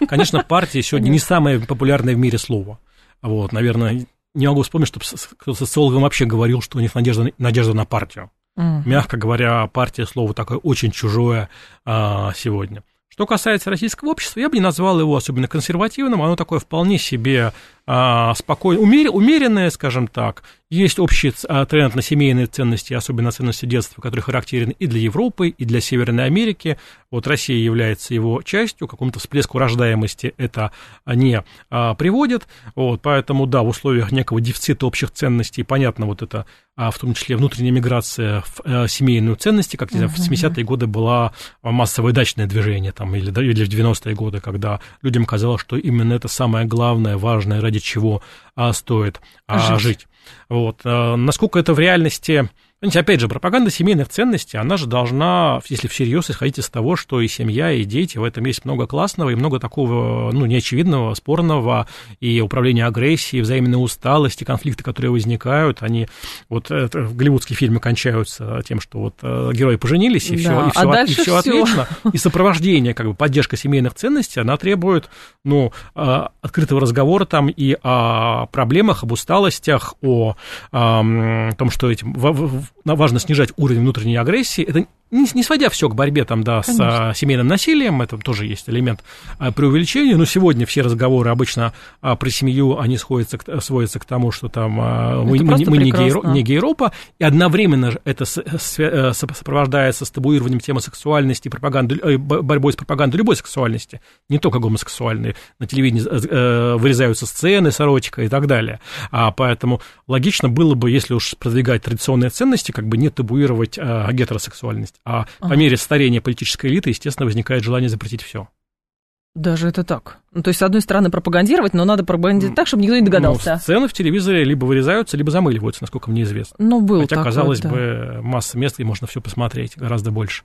Конечно, партия сегодня не самое популярное в мире слово. Вот, наверное, не могу вспомнить, чтобы кто социологом вообще говорил, что у них надежда, надежда на партию. Mm. Мягко говоря, партия слово такое очень чужое а, сегодня. Что касается российского общества, я бы не назвал его особенно консервативным, оно такое вполне себе спокойно, умер, умеренное, скажем так. Есть общий а, тренд на семейные ценности, особенно ценности детства, который характерен и для Европы, и для Северной Америки. Вот Россия является его частью, к какому-то всплеску рождаемости это не а, приводит. Вот, поэтому, да, в условиях некого дефицита общих ценностей, понятно, вот это, а, в том числе внутренняя миграция в а, семейную ценности, как uh-huh. в 70-е годы была массовое дачное движение, там, или, или в 90-е годы, когда людям казалось, что именно это самое главное, важное, ради чего а, стоит а, жить. жить. Вот. А, насколько это в реальности Понимаете, опять же, пропаганда семейных ценностей, она же должна, если всерьез, исходить из того, что и семья, и дети, в этом есть много классного и много такого, ну, неочевидного, спорного, и управление агрессией, взаимной усталости, конфликты, которые возникают, они вот это, в голливудские фильмы кончаются тем, что вот э, герои поженились, и да, все, и все, а и все, все отлично. И сопровождение, как бы поддержка семейных ценностей, она требует, ну, э, открытого разговора там и о проблемах, об усталостях, о, о том, что этим важно снижать уровень внутренней агрессии. Это не, не сводя все к борьбе там, да, с а, семейным насилием, это тоже есть элемент а, преувеличения, но сегодня все разговоры обычно а, про семью, они сходятся к, сводятся к тому, что там а, мы, мы, мы не, гейро, не гейропа, и одновременно это с, с, э, сопровождается с табуированием темы сексуальности, пропаганды, э, борьбой с пропагандой любой сексуальности, не только гомосексуальной, на телевидении э, вырезаются сцены, сорочка и так далее, а, поэтому логично было бы, если уж продвигать традиционные ценности, как бы не табуировать а, гетеросексуальность. А ага. по мере старения политической элиты, естественно, возникает желание запретить все. Даже это так. Ну, то есть, с одной стороны, пропагандировать, но надо пропагандировать так, чтобы никто не догадался. Ну, сцены в телевизоре либо вырезаются, либо замыливаются, насколько мне известно. Ну, был Хотя, казалось да. бы, масса мест, где можно все посмотреть, гораздо больше.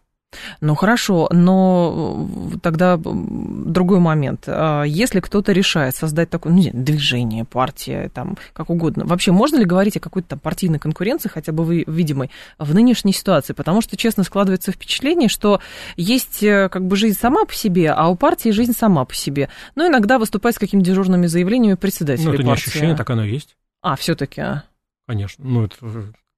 Ну хорошо, но тогда другой момент. А если кто-то решает создать такое ну, движение, партия, там, как угодно, вообще можно ли говорить о какой-то там партийной конкуренции, хотя бы вы, видимой, в нынешней ситуации? Потому что, честно, складывается впечатление, что есть э, как бы жизнь сама по себе, а у партии жизнь сама по себе. Но иногда выступать с какими-то дежурными заявлениями председателя Ну, это партии. не ощущение, так оно и есть. А, все-таки. А. Конечно. Ну, это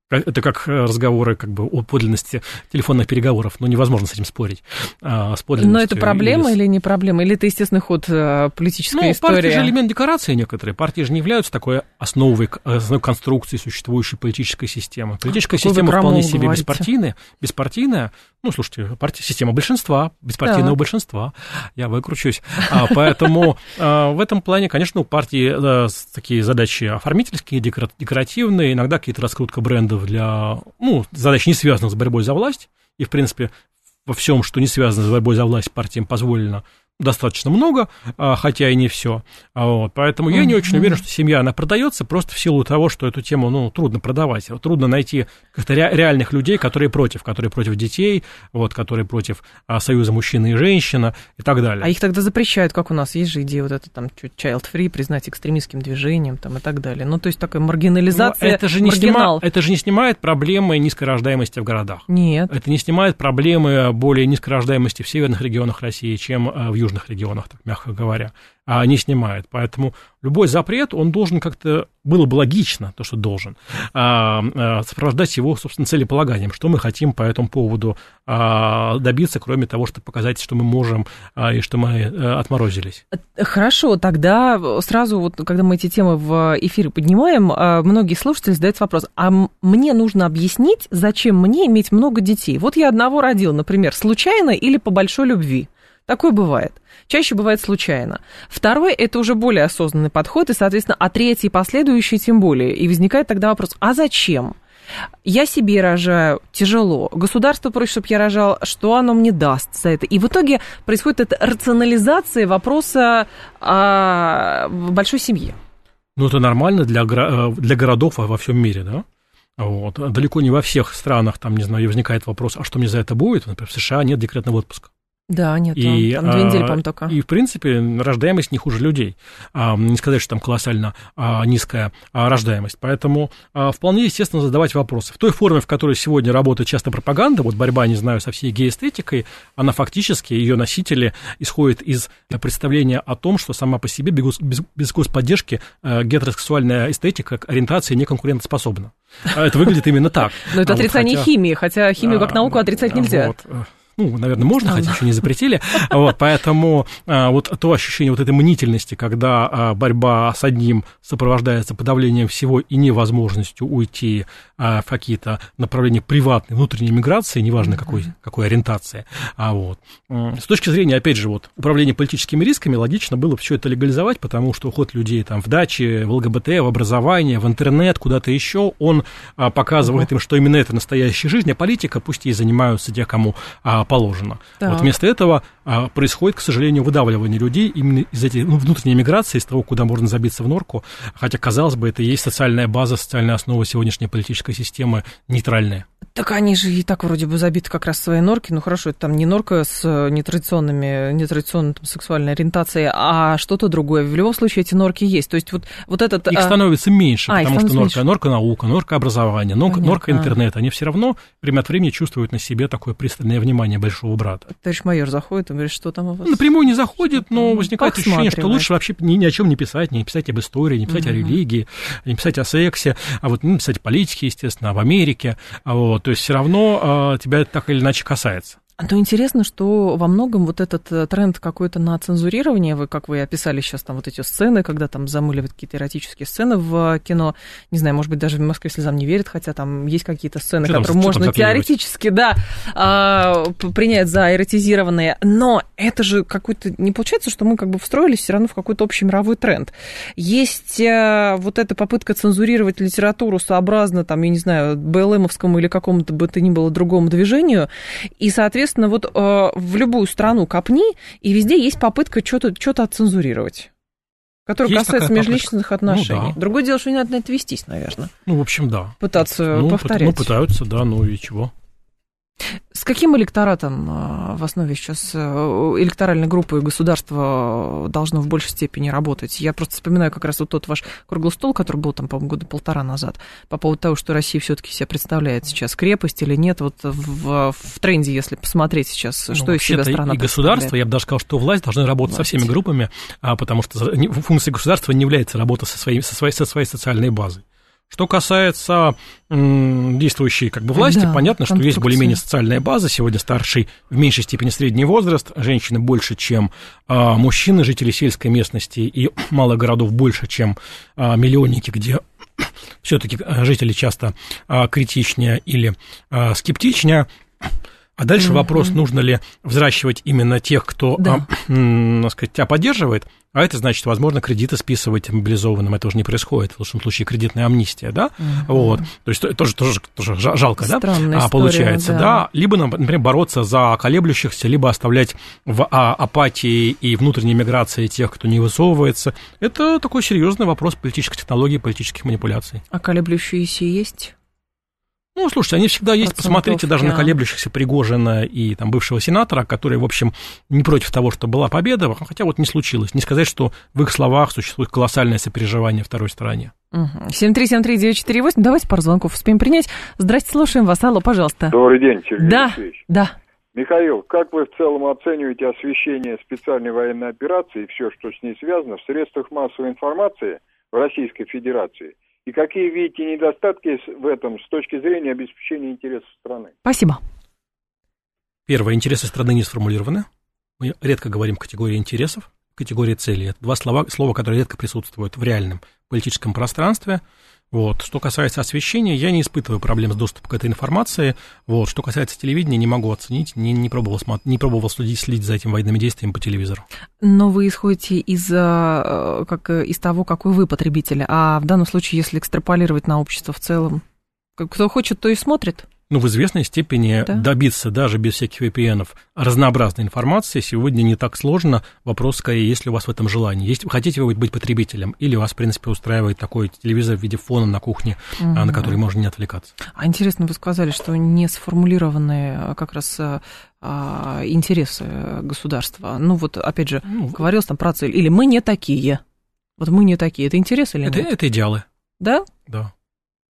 это как э, разговоры как бы о подлинности телефонных переговоров, но невозможно с этим спорить. А, с но это проблема или... или не проблема? Или это естественный ход э, политической ну, истории? партии же элемент декорации некоторые. Партии же не являются такой основой, основной конструкции существующей политической системы. Политическая Какой система вполне себе говорите? беспартийная, беспартийная. Ну, слушайте, партия, система большинства, беспартийного так. большинства. Я выкручусь. А, поэтому а, в этом плане, конечно, у партии а, такие задачи оформительские, декоративные, иногда какие-то раскрутка брендов методов для, ну, задач, не связанных с борьбой за власть, и, в принципе, во всем, что не связано с борьбой за власть, партиям позволено достаточно много, а, хотя и не все. А вот, поэтому я не очень уверен, что семья, она продается просто в силу того, что эту тему, ну, трудно продавать. Трудно найти как-то реальных людей, которые против, которые против детей, вот, которые против а, союза мужчины и женщина и так далее. А их тогда запрещают, как у нас есть же идея вот это там child-free, признать экстремистским движением там и так далее. Ну, то есть такая маргинализация, Но это же, не снимает, это же не снимает проблемы низкой рождаемости в городах. Нет. Это не снимает проблемы более низкой рождаемости в северных регионах России, чем в южных южных регионах, так мягко говоря, а не снимает. Поэтому любой запрет, он должен как-то, было бы логично, то, что должен, а, а, сопровождать его, собственно, целеполаганием, что мы хотим по этому поводу добиться, кроме того, чтобы показать, что мы можем и что мы э, отморозились. Хорошо, тогда сразу, вот, когда мы эти темы в эфире поднимаем, многие слушатели задают вопрос, а мне нужно объяснить, зачем мне иметь много детей? Вот я одного родил, например, случайно или по большой любви. Такое бывает. Чаще бывает случайно. Второй – это уже более осознанный подход, и, соответственно, а третий, последующий тем более. И возникает тогда вопрос, а зачем? Я себе рожаю, тяжело. Государство просит, чтобы я рожал, что оно мне даст за это? И в итоге происходит эта рационализация вопроса о большой семье. Ну, это нормально для, э, для городов во всем мире, да? Вот. Далеко не во всех странах, там, не знаю, возникает вопрос, а что мне за это будет? Например, в США нет декретного отпуска. Да, нет, и, там, две недели, по-моему, только. И, в принципе, рождаемость не хуже людей. А, не сказать, что там колоссально а, низкая а, рождаемость. Поэтому а, вполне естественно задавать вопросы. В той форме, в которой сегодня работает часто пропаганда, вот борьба, не знаю, со всей геэстетикой, она фактически, ее носители исходят из представления о том, что сама по себе без, без, господдержки а, гетеросексуальная эстетика, ориентация не конкурентоспособна. А это выглядит именно так. [LAUGHS] Но это отрицание химии, хотя химию как науку отрицать нельзя. Ну, наверное, можно, хотя еще не запретили. Вот, поэтому а, вот то ощущение вот этой мнительности, когда а, борьба с одним сопровождается подавлением всего и невозможностью уйти а, в какие-то направления приватной внутренней миграции, неважно какой, какой ориентации. А вот. С точки зрения, опять же, вот, управления политическими рисками, логично было все это легализовать, потому что уход людей там в дачи, в ЛГБТ, в образование, в интернет, куда-то еще, он показывает им, что именно это настоящая жизнь, а политика пусть и занимаются те, кому а, положено. Так. Вот вместо этого происходит, к сожалению, выдавливание людей именно из этой ну, внутренней миграции, из того, куда можно забиться в норку, хотя, казалось бы, это и есть социальная база, социальная основа сегодняшней политической системы нейтральная. Так они же и так вроде бы забиты как раз в своей норки. Ну хорошо, это там не норка с э, нетрадиционными, нетрадиционной там, сексуальной ориентацией, а что-то другое. В любом случае эти норки есть. То есть вот, вот этот... Их а... становится меньше, а, потому что норка, меньше. норка наука, норка образования, норка, норка интернета, они все равно время от времени чувствуют на себе такое пристальное внимание большого брата. Товарищ майор заходит и говорит, что там у вас? Напрямую не заходит, но возникает как ощущение, что лучше вообще ни, ни о чем не писать, не писать об истории, не писать угу. о религии, не писать о сексе, а вот не писать о политике, естественно, об Америке. А вот, то есть все равно а, тебя это так или иначе касается. То интересно, что во многом вот этот э, тренд какой-то на цензурирование, вы, как вы описали сейчас там вот эти сцены, когда там замыливают какие-то эротические сцены в кино, не знаю, может быть, даже в Москве слезам не верят, хотя там есть какие-то сцены, что которые там, можно теоретически, да, а, принять за эротизированные, но это же какой-то, не получается, что мы как бы встроились все равно в какой-то общий мировой тренд. Есть э, вот эта попытка цензурировать литературу сообразно, там, я не знаю, БЛМовскому или какому-то бы то ни было другому движению, и, соответственно, соответственно, вот э, в любую страну копни, и везде есть попытка что-то что отцензурировать. Которая есть касается межличностных попытка. отношений. Ну, да. Другое дело, что не надо на это вестись, наверное. Ну, в общем, да. Пытаться ну, повторять. Ну, пытаются, да, ну и чего. С каким электоратом а, в основе сейчас э, электоральной группы государство должно в большей степени работать? Я просто вспоминаю как раз вот тот ваш круглый стол, который был там, по-моему, года полтора назад, по поводу того, что Россия все-таки себя представляет сейчас крепость или нет. Вот в, в тренде, если посмотреть сейчас, ну, что из себя страна и государство, я бы даже сказал, что власть должны работать власть. со всеми группами, а, потому что функция государства не является работа со своей, со своей, со своей социальной базой. Что касается м, действующей как бы власти, да, понятно, что есть более-менее социальная база. Сегодня старший в меньшей степени средний возраст, женщины больше, чем а, мужчины, жители сельской местности и [CLEARS THROAT] малых городов больше, чем а, миллионники, где [CLEARS THROAT] все-таки а, жители часто а, критичнее или а, скептичнее. А дальше mm-hmm. вопрос, нужно ли взращивать именно тех, кто, да. а, [CLEARS THROAT] так сказать, тебя поддерживает, а это значит, возможно, кредиты списывать мобилизованным. Это уже не происходит. В лучшем случае кредитная амнистия, да? Mm-hmm. Вот. То есть тоже, тоже, тоже жалко, Странная да? А, получается, да. да. Либо, например, бороться за колеблющихся, либо оставлять в а, апатии и внутренней миграции тех, кто не высовывается. Это такой серьезный вопрос политической технологии, политических манипуляций. А колеблющиеся есть? Ну, слушайте, они всегда есть. Посмотрите даже на колеблющихся Пригожина и там бывшего сенатора, которые, в общем, не против того, что была победа, хотя вот не случилось. Не сказать, что в их словах существует колоссальное сопереживание второй стороне. 7373948. Давайте пару звонков успеем принять. Здрасте, слушаем вас. Алло, пожалуйста. Добрый день, Сергей Да, Алексеевич. да. Михаил, как вы в целом оцениваете освещение специальной военной операции и все, что с ней связано, в средствах массовой информации в Российской Федерации – и какие видите недостатки в этом с точки зрения обеспечения интересов страны? Спасибо. Первое, интересы страны не сформулированы. Мы редко говорим в категории интересов, категории целей. Это два слова, слова, которые редко присутствуют в реальном политическом пространстве. Вот. Что касается освещения, я не испытываю проблем с доступом к этой информации. Вот. Что касается телевидения, не могу оценить, не, не пробовал, не пробовал следить, следить за этими военными действиями по телевизору. Но вы исходите из, э, как, из того, какой вы потребитель. А в данном случае, если экстраполировать на общество в целом, кто хочет, то и смотрит ну, в известной степени да? добиться даже без всяких VPN разнообразной информации сегодня не так сложно. Вопрос скорее, есть ли у вас в этом желание. Есть, хотите вы быть потребителем, или вас, в принципе, устраивает такой телевизор в виде фона на кухне, угу. на который можно не отвлекаться. А интересно, вы сказали, что не сформулированные а, как раз а, интересы государства. Ну, вот, опять же, ну, говорилось там про цель. Или мы не такие. Вот мы не такие. Это интересы или это, нет? Это идеалы. Да? Да.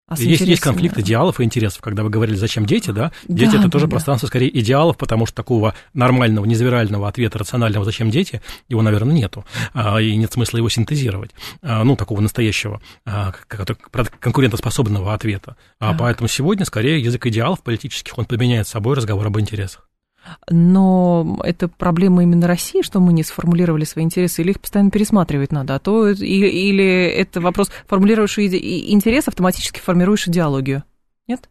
А есть, есть конфликт идеалов и интересов, когда вы говорили, зачем дети, да? Дети да, это тоже да. пространство скорее идеалов, потому что такого нормального, незавирального ответа, рационального, зачем дети, его, наверное, нету. А, и нет смысла его синтезировать. А, ну, такого настоящего, а, конкурентоспособного ответа. А, поэтому сегодня скорее язык идеалов политических, он поменяет собой разговор об интересах. Но это проблема именно России, что мы не сформулировали свои интересы, или их постоянно пересматривать надо? А то или, или это вопрос, формулируешь интерес, автоматически формируешь идеологию? Нет?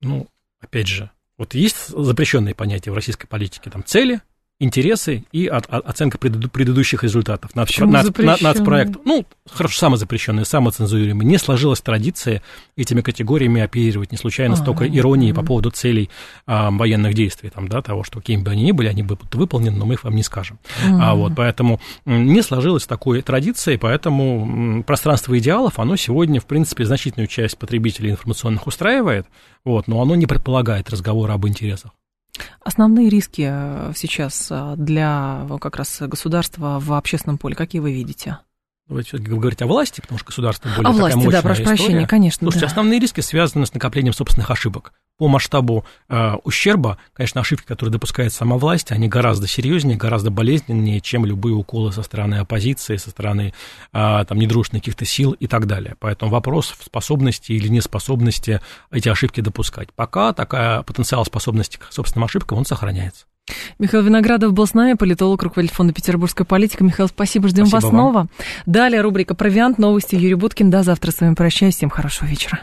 Ну, опять же, вот есть запрещенные понятия в российской политике, там цели, интересы и от, от, оценка преду, предыдущих результатов. Нац, нац, нацпроект, ну, хорошо, самозапрещенные, самоцензурируемые. Не сложилась традиция этими категориями оперировать. Не случайно А-а-а. столько иронии по поводу целей а, военных действий, там, да, того, что какими бы они ни были, они будут выполнены, но мы их вам не скажем. А, вот, поэтому не сложилась такой традиции, поэтому пространство идеалов, оно сегодня, в принципе, значительную часть потребителей информационных устраивает, вот, но оно не предполагает разговора об интересах. Основные риски э, сейчас э, для э, как раз государства в общественном поле, какие вы видите? Давайте говорить о власти, потому что государство более О власти, да, прошу история. прощения, конечно. Слушайте, да. основные риски связаны с накоплением собственных ошибок. По масштабу э, ущерба, конечно, ошибки, которые допускает сама власть, они гораздо серьезнее, гораздо болезненнее, чем любые уколы со стороны оппозиции, со стороны э, там, недружественных каких-то сил и так далее. Поэтому вопрос в способности или неспособности эти ошибки допускать. Пока такая потенциал способности к собственным ошибкам, он сохраняется. Михаил Виноградов был с нами, политолог, руководитель фонда «Петербургская политика». Михаил, спасибо, ждем спасибо вас вам. снова. Далее рубрика «Провиант», новости Юрий Буткин. До завтра с вами прощаюсь. Всем хорошего вечера.